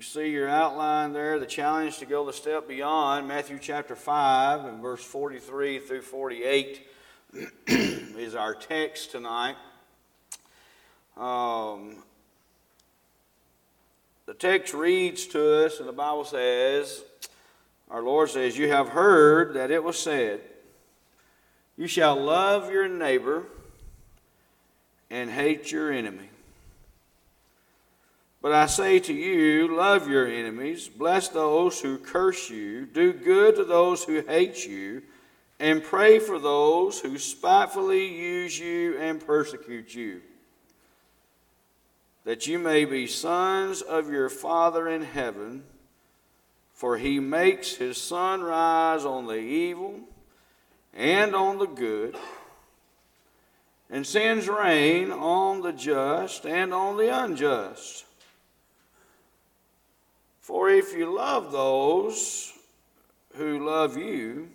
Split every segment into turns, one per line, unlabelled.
You see your outline there, the challenge to go the step beyond. Matthew chapter 5 and verse 43 through 48 is our text tonight. Um, the text reads to us, and the Bible says, Our Lord says, You have heard that it was said, You shall love your neighbor and hate your enemy. But I say to you, love your enemies, bless those who curse you, do good to those who hate you, and pray for those who spitefully use you and persecute you, that you may be sons of your Father in heaven. For he makes his sun rise on the evil and on the good, and sends rain on the just and on the unjust. For if you love those who love you,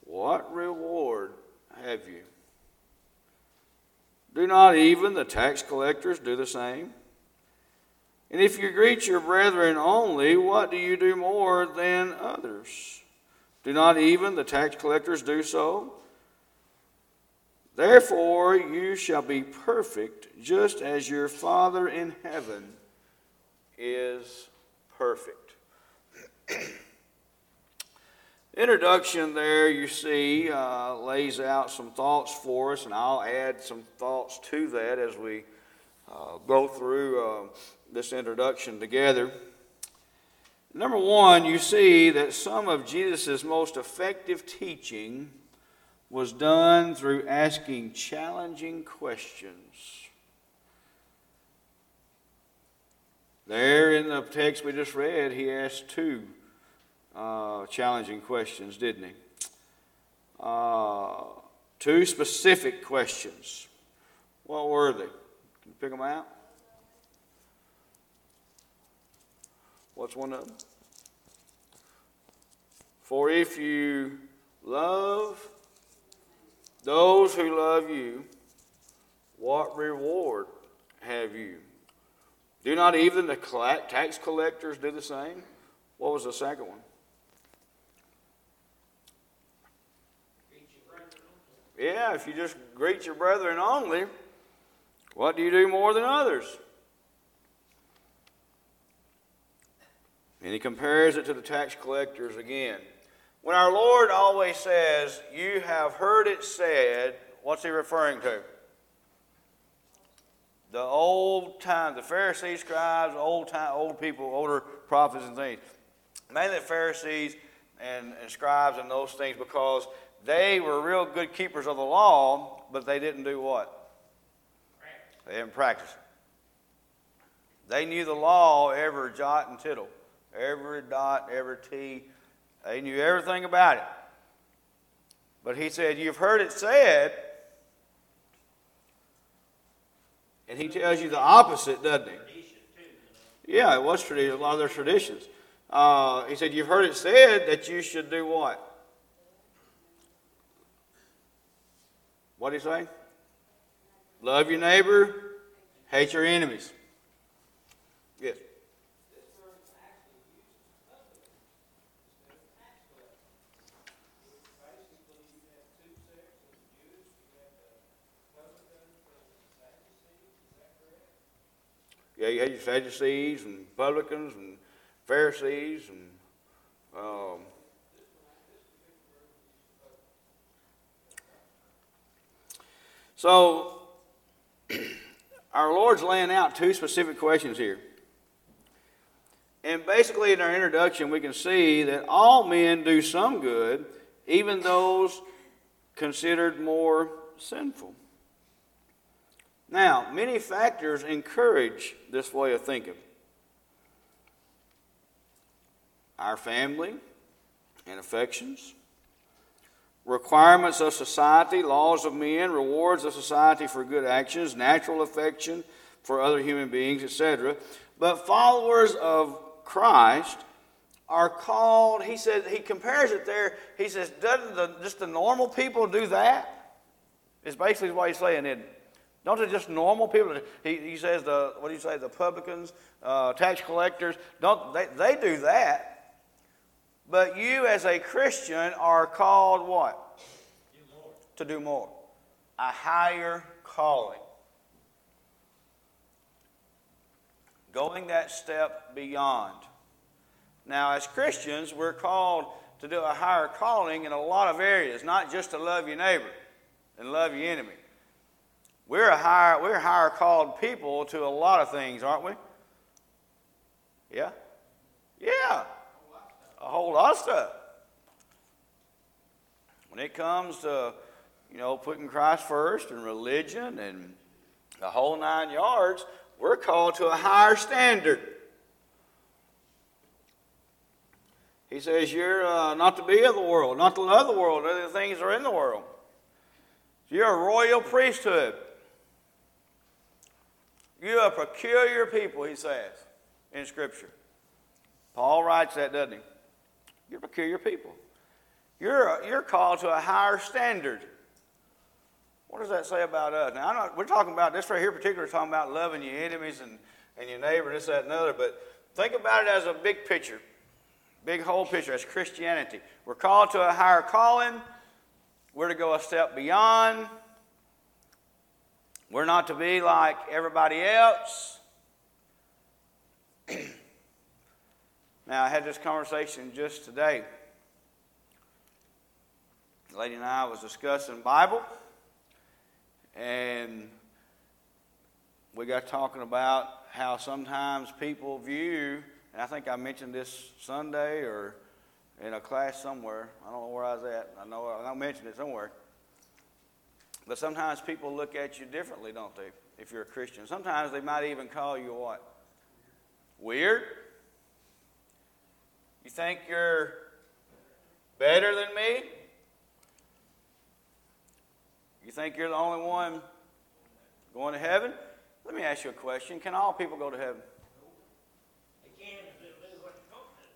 what reward have you? Do not even the tax collectors do the same? And if you greet your brethren only, what do you do more than others? Do not even the tax collectors do so? Therefore, you shall be perfect, just as your Father in heaven is perfect. Introduction there, you see, uh, lays out some thoughts for us, and I'll add some thoughts to that as we uh, go through uh, this introduction together. Number one, you see that some of Jesus' most effective teaching was done through asking challenging questions. There in the text we just read, he asked two uh, challenging questions, didn't he? Uh, two specific questions. What were they? Can you pick them out? What's one of them? For if you love those who love you, what reward have you? Do not even the tax collectors do the same? What was the second one? Yeah, if you just greet your brethren only, what do you do more than others? And he compares it to the tax collectors again. When our Lord always says, You have heard it said, what's he referring to? The old time, the Pharisees, scribes, old time, old people, older prophets and things. Mainly the Pharisees and, and scribes and those things because they were real good keepers of the law, but they didn't do what? They didn't practice. They knew the law every jot and tittle, every dot, every T. They knew everything about it. But he said, You've heard it said, and he tells you the opposite, doesn't he? Yeah, it was tradition, a lot of their traditions. Uh, he said, You've heard it said that you should do what? What did he say? Love your neighbor, hate your enemies. Yes. Yeah, you Sadducees and publicans and Pharisees and um, So, our Lord's laying out two specific questions here. And basically, in our introduction, we can see that all men do some good, even those considered more sinful. Now, many factors encourage this way of thinking. Our family and affections, requirements of society, laws of men, rewards of society for good actions, natural affection for other human beings, etc. But followers of Christ are called, he said, he compares it there. He says, doesn't the, just the normal people do that? Is basically what he's saying, isn't Don't they just normal people? He, he says the what do you say? The publicans, uh, tax collectors. Don't they? They do that. But you, as a Christian, are called what? To do more. A higher calling. Going that step beyond. Now, as Christians, we're called to do a higher calling in a lot of areas, not just to love your neighbor and love your enemy. We're a higher, we're higher called people to a lot of things, aren't we? Yeah? Yeah. A whole lot of stuff. When it comes to, you know, putting Christ first and religion and the whole nine yards, we're called to a higher standard. He says, You're uh, not to be of the world, not to love the world, other things are in the world. You're a royal priesthood. You're a peculiar people, he says in Scripture. Paul writes that, doesn't he? You're peculiar people. You're, you're called to a higher standard. What does that say about us? Now, not, we're talking about this right here, particularly talking about loving your enemies and, and your neighbor, this, that, and other, but think about it as a big picture. Big whole picture as Christianity. We're called to a higher calling. We're to go a step beyond. We're not to be like everybody else. now, I had this conversation just today. The lady and I was discussing Bible, and we got talking about how sometimes people view and I think I mentioned this Sunday or in a class somewhere. I don't know where I was at. I know I mentioned it somewhere. But sometimes people look at you differently, don't they? If you're a Christian, sometimes they might even call you what? Weird. You think you're better than me? You think you're the only one going to heaven? Let me ask you a question. Can all people go to heaven?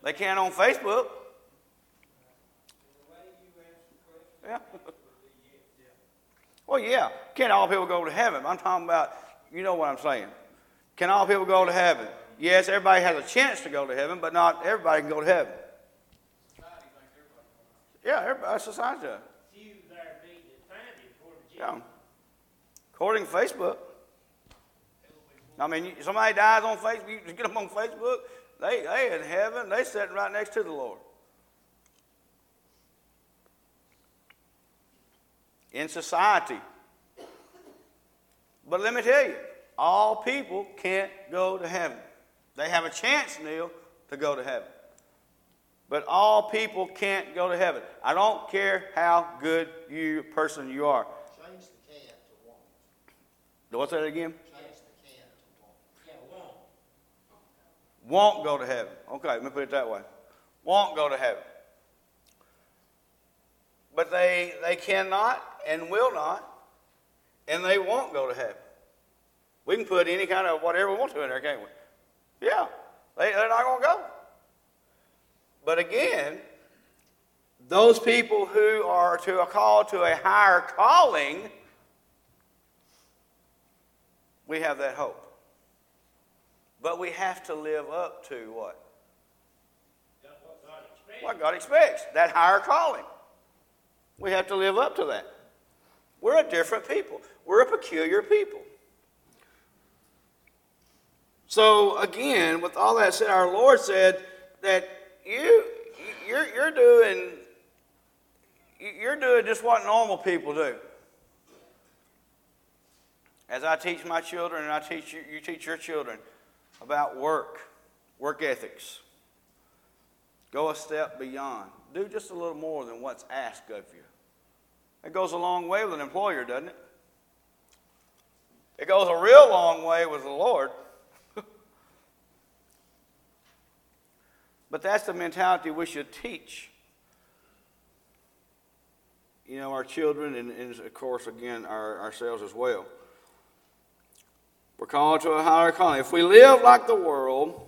They can't on Facebook. Yeah. Well, yeah. Can all people go to heaven? I'm talking about, you know what I'm saying. Can all people go to heaven? Yes, everybody has a chance to go to heaven, but not everybody can go to heaven. Yeah, everybody, society. Yeah. According to Facebook. I mean, somebody dies on Facebook, you get them on Facebook, they, they in heaven, they sitting right next to the Lord. In society. But let me tell you, all people can't go to heaven. They have a chance, Neil, to go to heaven. But all people can't go to heaven. I don't care how good you person you are.
Change the can to want.
What's that again?
Change the can to won't.
won't go to heaven. Okay, let me put it that way. Won't go to heaven. But they, they cannot and will not, and they won't go to heaven. We can put any kind of whatever we want to in there, can't we? Yeah, they, they're not going to go. But again, those people who are to a call to a higher calling, we have that hope. But we have to live up to what?
What God expects.
What God expects. That higher calling. We have to live up to that. We're a different people. We're a peculiar people. So again, with all that said, our Lord said that you you're, you're doing you're doing just what normal people do. As I teach my children and I teach you, you teach your children, about work, work ethics. Go a step beyond. Do just a little more than what's asked of you. It goes a long way with an employer, doesn't it? It goes a real long way with the Lord. but that's the mentality we should teach. You know, our children, and, and of course, again, our, ourselves as well. We're called to a higher calling. If we live like the world,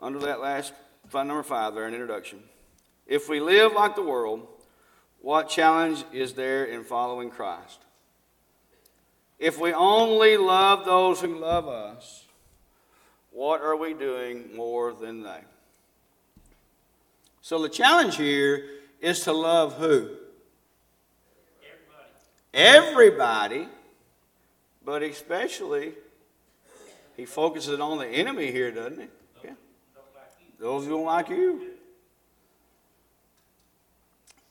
under that last number five there, an introduction. If we live like the world, what challenge is there in following Christ? If we only love those who love us, what are we doing more than they? So the challenge here is to love who?
Everybody.
Everybody, but especially, he focuses on the enemy here, doesn't he? Yeah. Those who don't like you.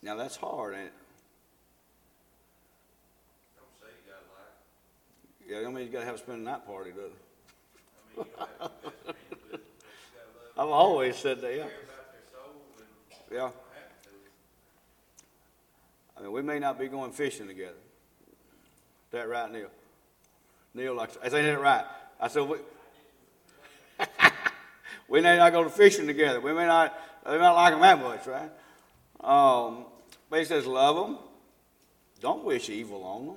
Now that's hard, ain't it?
Don't say you gotta like,
Yeah, I mean, you gotta have a spend a night party, doesn't it?
I mean, you gotta have a best friend, but you gotta love
I've always said that, yeah.
care about their soul and
Yeah.
to.
I mean, we may not be going fishing together. That right, Neil? Neil likes, I said, that right. I said, we, we may not go to fishing together. We may not, we may not like them that much, right? Um, but he says, love them. Don't wish evil on them.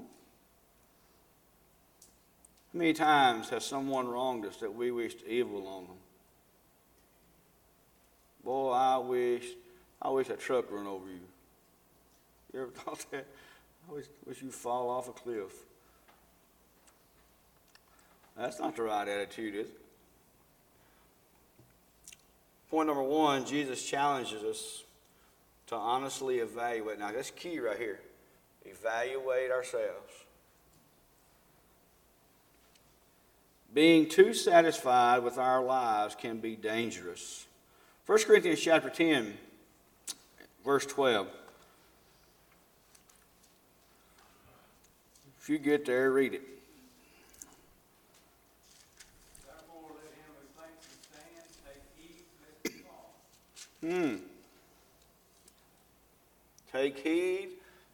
How many times has someone wronged us that we wished evil on them? Boy, I wish, I wish a truck run over you. You ever thought that? I wish, wish you'd fall off a cliff. That's not the right attitude, is it? Point number one Jesus challenges us to honestly evaluate. Now, that's key right here. Evaluate ourselves. Being too satisfied with our lives can be dangerous. 1 Corinthians chapter 10, verse 12. If you get there, read it.
Therefore, let him who thinks he stands take heed lest he fall.
Hmm. Take heed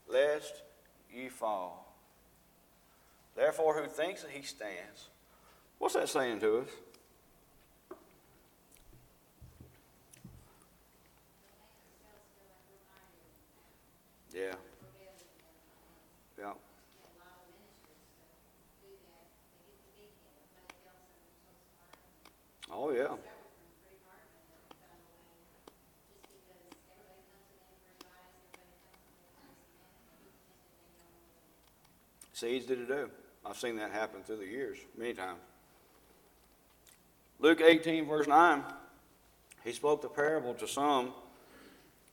lest ye fall. Therefore, who thinks that he stands. What's that saying to us? Yeah. Yeah. Oh, yeah. Easy to do. I've seen that happen through the years many times. Luke 18, verse 9, he spoke the parable to some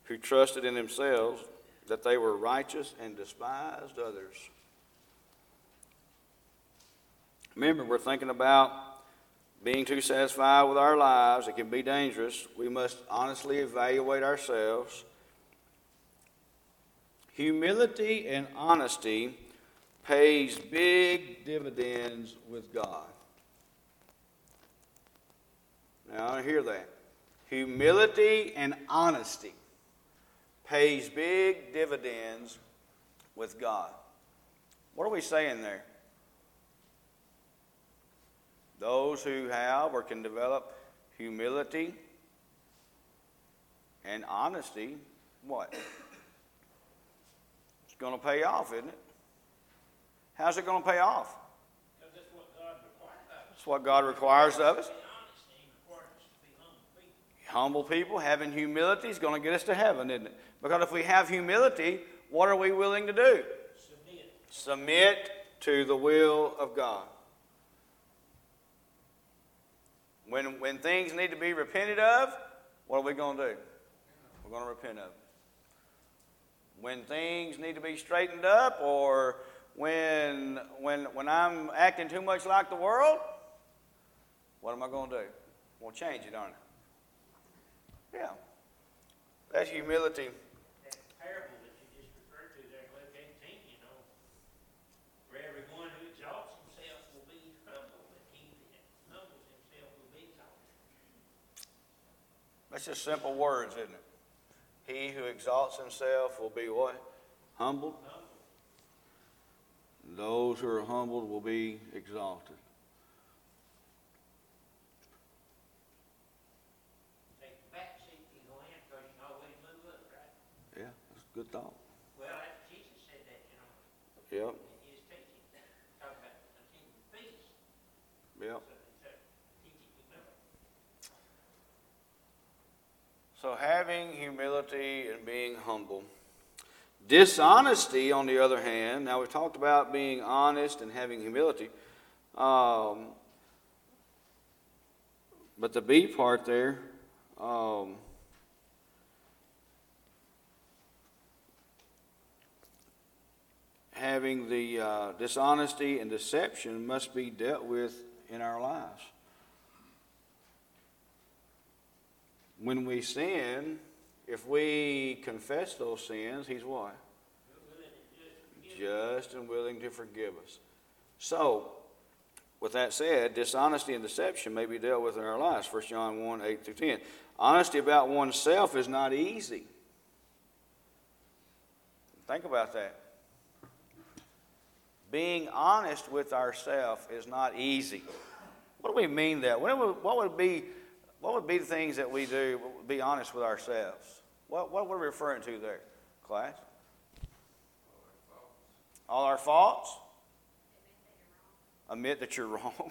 who trusted in themselves that they were righteous and despised others. Remember, we're thinking about being too satisfied with our lives. It can be dangerous. We must honestly evaluate ourselves. Humility and honesty pays big dividends with God. Now, I hear that. Humility and honesty pays big dividends with God. What are we saying there? Those who have or can develop humility and honesty, what? It's going to pay off, isn't it? How's it going to pay off?
Because that's what God requires of us.
That's what God requires of us.
Be honest, and He requires us to be humble people.
Humble people, having humility is going to get us to heaven, isn't it? Because if we have humility, what are we willing to do?
Submit.
Submit to the will of God. When, when things need to be repented of, what are we going to do? We're going to repent of. it. When things need to be straightened up, or when, when, when I'm acting too much like the world, what am I going to do? I'm going to change it, aren't I? Yeah. That's humility.
That parable that you just referred to in Luke eighteen, you know, for everyone who exalts himself will be humbled, he humbles himself will be exalted.
That's just simple words, isn't it? He who exalts himself will be what? Humbled.
Humble.
Those who are humbled will be exalted.
Take the back seat you go in, because you can always move up, right?
Yeah, that's a good thought.
Well, that, Jesus said that, you know,
Yep,
in his teaching, talking about attending feast.
yep.
So teaching humility.
So having humility and being humble Dishonesty, on the other hand, now we've talked about being honest and having humility. Um, but the B part there, um, having the uh, dishonesty and deception must be dealt with in our lives. When we sin, if we confess those sins, He's what? Just and willing to forgive us. So, with that said, dishonesty and deception may be dealt with in our lives. 1 John 1 8 through 10. Honesty about oneself is not easy. Think about that. Being honest with ourselves is not easy. What do we mean that? What would, be what would be the things that we do? Be honest with ourselves. What what are we referring to there, class? All our faults. Admit that you're wrong.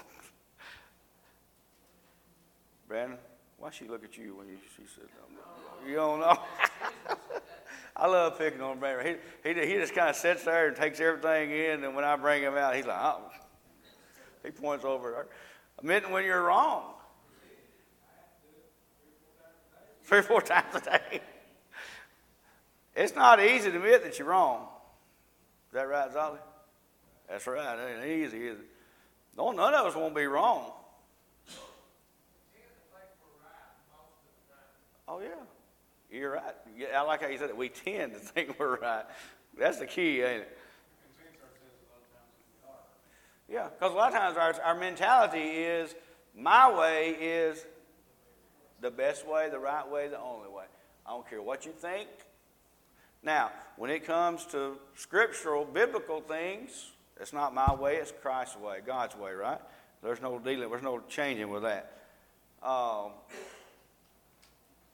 Brandon, why she look at you when you, she said that? You don't know. I love picking on Brandon. He, he, he just kind of sits there and takes everything in, and when I bring him out, he's like, oh. He points over there. Admitting when you're wrong. Three or four times a day. It's not easy to admit that you're wrong. Is that right, Zolly? That's right. It ain't easy, is it? No, none of us won't be wrong. Oh, yeah. You're right. Yeah, I like how you said it. We tend to think we're right. That's the key, ain't it? Yeah, because a lot of times our, our mentality is my way is the best way, the right way, the only way. I don't care what you think. Now, when it comes to scriptural, biblical things, it's not my way, it's Christ's way, God's way, right? There's no dealing, there's no changing with that. Um,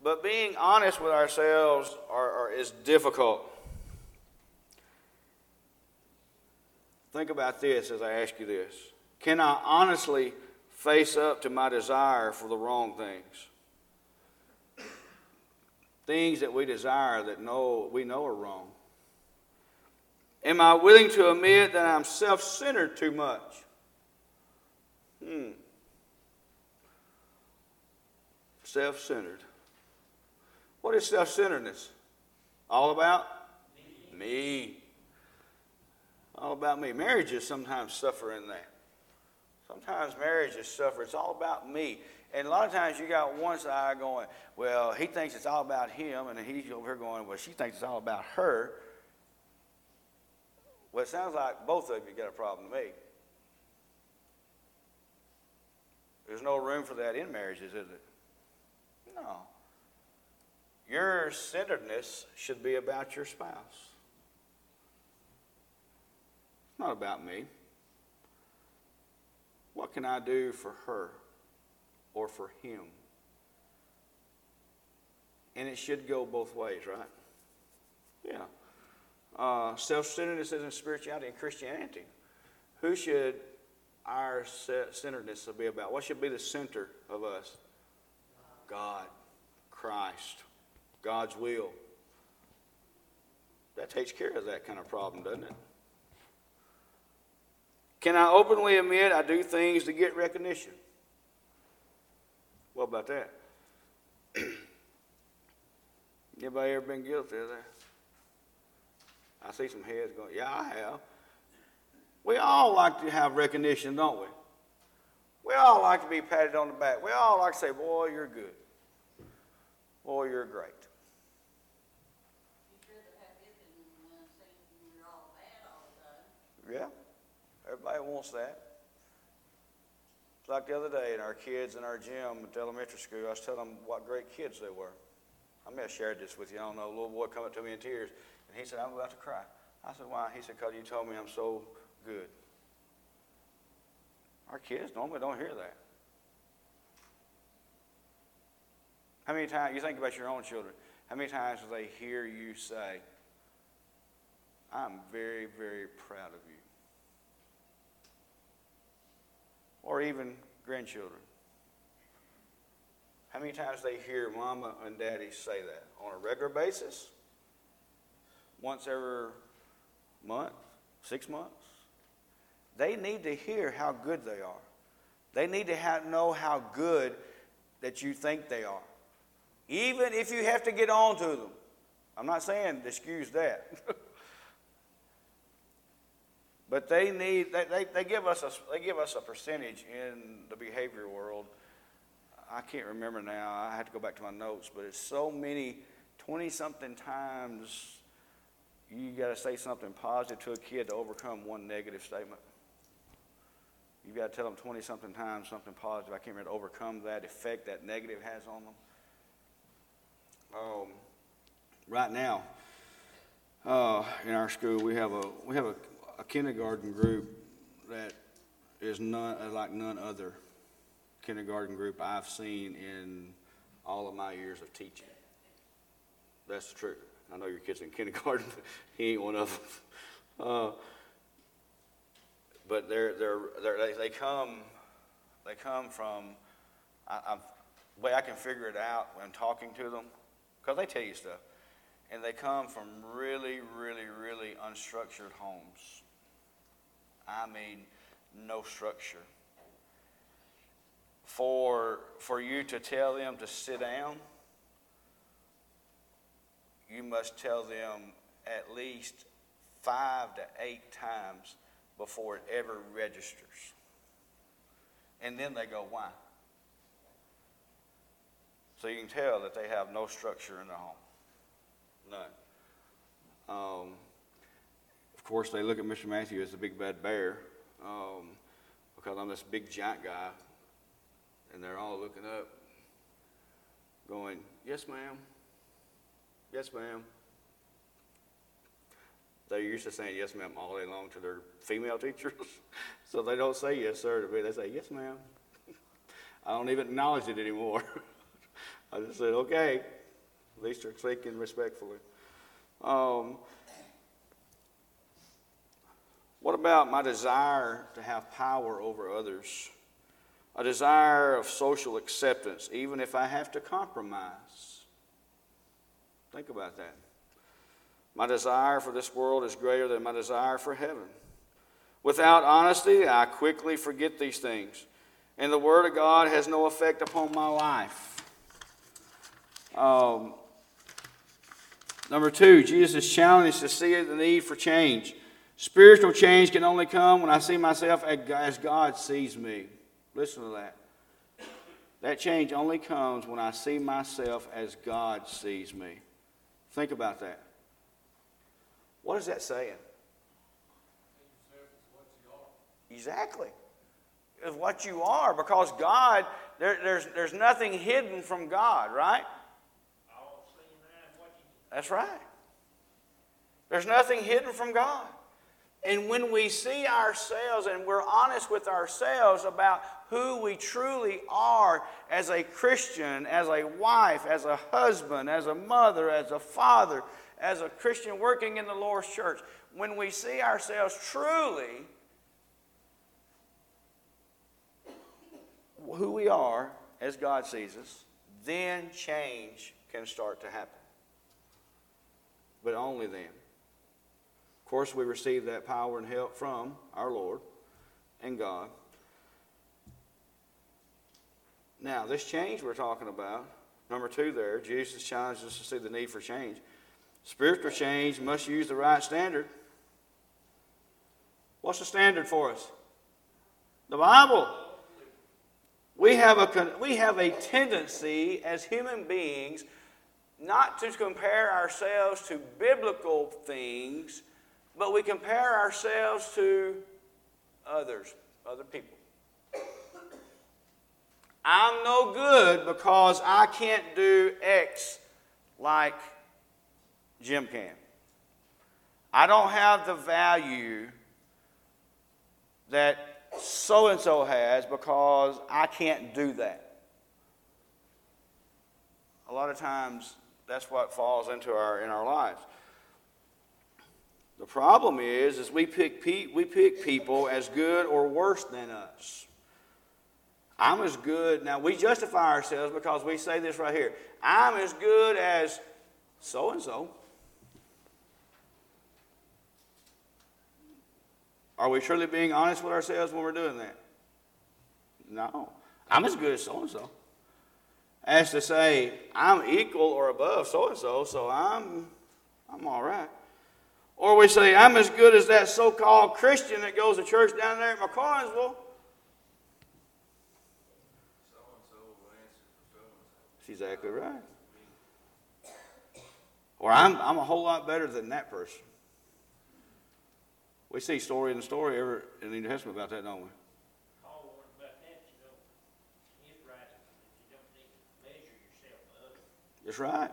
but being honest with ourselves are, are, is difficult. Think about this as I ask you this. Can I honestly face up to my desire for the wrong things? Things that we desire that know, we know are wrong. Am I willing to admit that I'm self centered too much? Hmm. Self centered. What is self centeredness? All about me. me. All about me. Marriages sometimes suffer in that. Sometimes marriages suffer. It's all about me. And a lot of times you got one side going, well, he thinks it's all about him, and he's over here going, well, she thinks it's all about her. Well, it sounds like both of you got a problem to me. There's no room for that in marriages, is it? No. Your centeredness should be about your spouse. It's not about me. What can I do for her or for him? And it should go both ways, right? Yeah. Uh, Self centeredness is in spirituality and Christianity. Who should our centeredness be about? What should be the center of us? God, Christ. God's will. That takes care of that kind of problem, doesn't it? Can I openly admit I do things to get recognition? What about that? Anybody ever been guilty of that? I see some heads going, yeah, I have. We all like to have recognition, don't we? We all like to be patted on the back. We all like to say, boy, you're good. Boy, you're great. Yeah, everybody wants that. Like the other day, in our kids in our gym at elementary school, I was telling them what great kids they were. I may have shared this with you. I don't know. A little boy come up to me in tears, and he said, I'm about to cry. I said, Why? He said, Because you told me I'm so good. Our kids normally don't hear that. How many times, you think about your own children, how many times do they hear you say, I'm very, very proud of you? Or even grandchildren. How many times they hear mama and daddy say that? On a regular basis? once every month, six months. They need to hear how good they are. They need to have, know how good that you think they are. Even if you have to get on to them. I'm not saying excuse that. but they need, they, they, they, give us a, they give us a percentage in the behavior world. I can't remember now. I have to go back to my notes, but it's so many, 20 something times you got to say something positive to a kid to overcome one negative statement. You've got to tell them 20 something times something positive. I can't remember to overcome that effect that negative has on them. Um, right now, uh, in our school, we have a we have a, a kindergarten group that is none like none other kindergarten group I've seen in all of my years of teaching. That's true. I know your kid's in kindergarten. he ain't one of them. Uh, but they're, they're, they're, they, they come they come from I, I'm, the way I can figure it out when I'm talking to them because they tell you stuff, and they come from really, really, really unstructured homes. I mean, no structure. For for you to tell them to sit down, you must tell them at least five to eight times before it ever registers. And then they go, why? So you can tell that they have no structure in their home. None. Um, course, they look at Mr. Matthew as the big bad bear um, because I'm this big giant guy. And they're all looking up, going, Yes, ma'am. Yes, ma'am. They're used to saying yes, ma'am, all day long to their female teachers. so they don't say yes, sir to me. They say, Yes, ma'am. I don't even acknowledge it anymore. I just said, okay. At least they're speaking respectfully. Um, what about my desire to have power over others? A desire of social acceptance, even if I have to compromise. Think about that. My desire for this world is greater than my desire for heaven. Without honesty, I quickly forget these things, and the Word of God has no effect upon my life. Um, number two, Jesus challenged to see the need for change. Spiritual change can only come when I see myself as God sees me. Listen to that. That change only comes when I see myself as God sees me. Think about that. What is that saying? Exactly. Is what you are because God, there, there's, there's nothing hidden from God, right? That's right. There's nothing hidden from God. And when we see ourselves and we're honest with ourselves about who we truly are as a Christian, as a wife, as a husband, as a mother, as a father, as a Christian working in the Lord's church, when we see ourselves truly who we are as God sees us, then change can start to happen but only then. Of course, we receive that power and help from our Lord and God. Now, this change we're talking about, number two there, Jesus challenges us to see the need for change. Spiritual change must use the right standard. What's the standard for us? The Bible. We have a, we have a tendency as human beings not to compare ourselves to biblical things, but we compare ourselves to others, other people. I'm no good because I can't do X like Jim can. I don't have the value that so and so has because I can't do that. A lot of times that's what falls into our in our lives. The problem is, is we pick, pe- we pick people as good or worse than us. I'm as good. Now, we justify ourselves because we say this right here I'm as good as so and so. Are we truly being honest with ourselves when we're doing that? No. I'm as good as so and so. As to say, I'm equal or above so and so, so I'm, I'm all right. Or we say, I'm as good as that so called Christian that goes to church down there at McCarnsville.
So-and-so will answer for so-and-so.
She's exactly right. Or I'm, I'm a whole lot better than that person. We see story in the story ever in the New Testament about that, don't we?
Paul warned about that, you know, his writing, that you don't need to measure yourself by others.
That's right.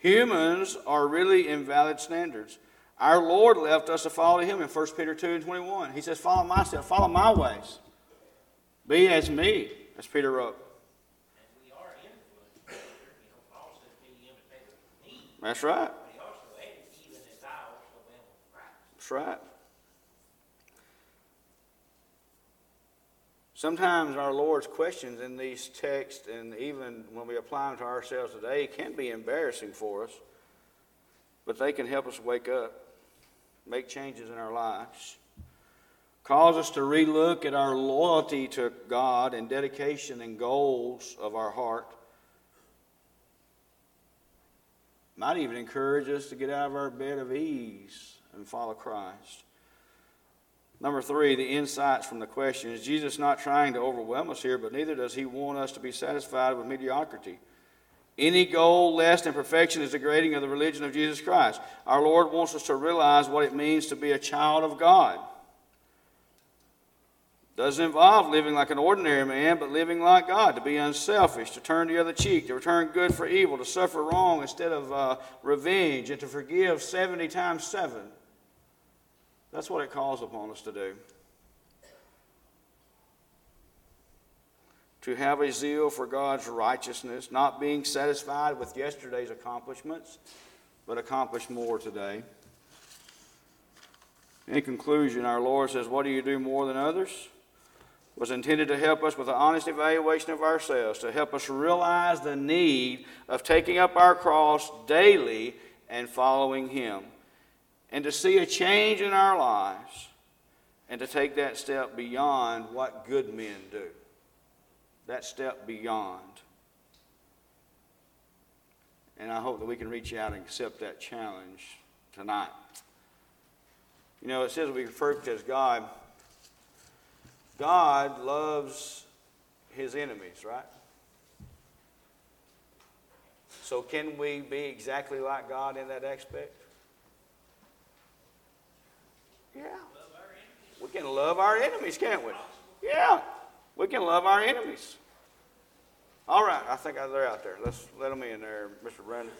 Humans are really invalid standards. Our Lord left us to follow him in 1 Peter 2 and 21. He says, Follow myself, follow my ways. Be as me, as Peter wrote.
That's right. are influenced, by others. you know, Paul said, be the imitator of me.
That's right.
But he also added, even as I also am of Christ.
That's right. Sometimes our Lord's questions in these texts, and even when we apply them to ourselves today, can be embarrassing for us, but they can help us wake up, make changes in our lives, cause us to relook at our loyalty to God and dedication and goals of our heart. Might even encourage us to get out of our bed of ease and follow Christ. Number three, the insights from the question. Is Jesus not trying to overwhelm us here, but neither does he want us to be satisfied with mediocrity. Any goal less than perfection is degrading of the religion of Jesus Christ. Our Lord wants us to realize what it means to be a child of God. Doesn't involve living like an ordinary man, but living like God, to be unselfish, to turn the other cheek, to return good for evil, to suffer wrong instead of uh, revenge, and to forgive 70 times 7. That's what it calls upon us to do. To have a zeal for God's righteousness, not being satisfied with yesterday's accomplishments, but accomplish more today. In conclusion, our Lord says, What do you do more than others? was intended to help us with an honest evaluation of ourselves, to help us realize the need of taking up our cross daily and following Him, and to see a change in our lives, and to take that step beyond what good men do. That step beyond. And I hope that we can reach out and accept that challenge tonight. You know, it says we refer to as God. God loves his enemies, right? So, can we be exactly like God in that aspect? Yeah. We can love our enemies, can't we? Yeah. We can love our enemies. All right, I think they're out there. Let's let them in there, Mr. Brandon.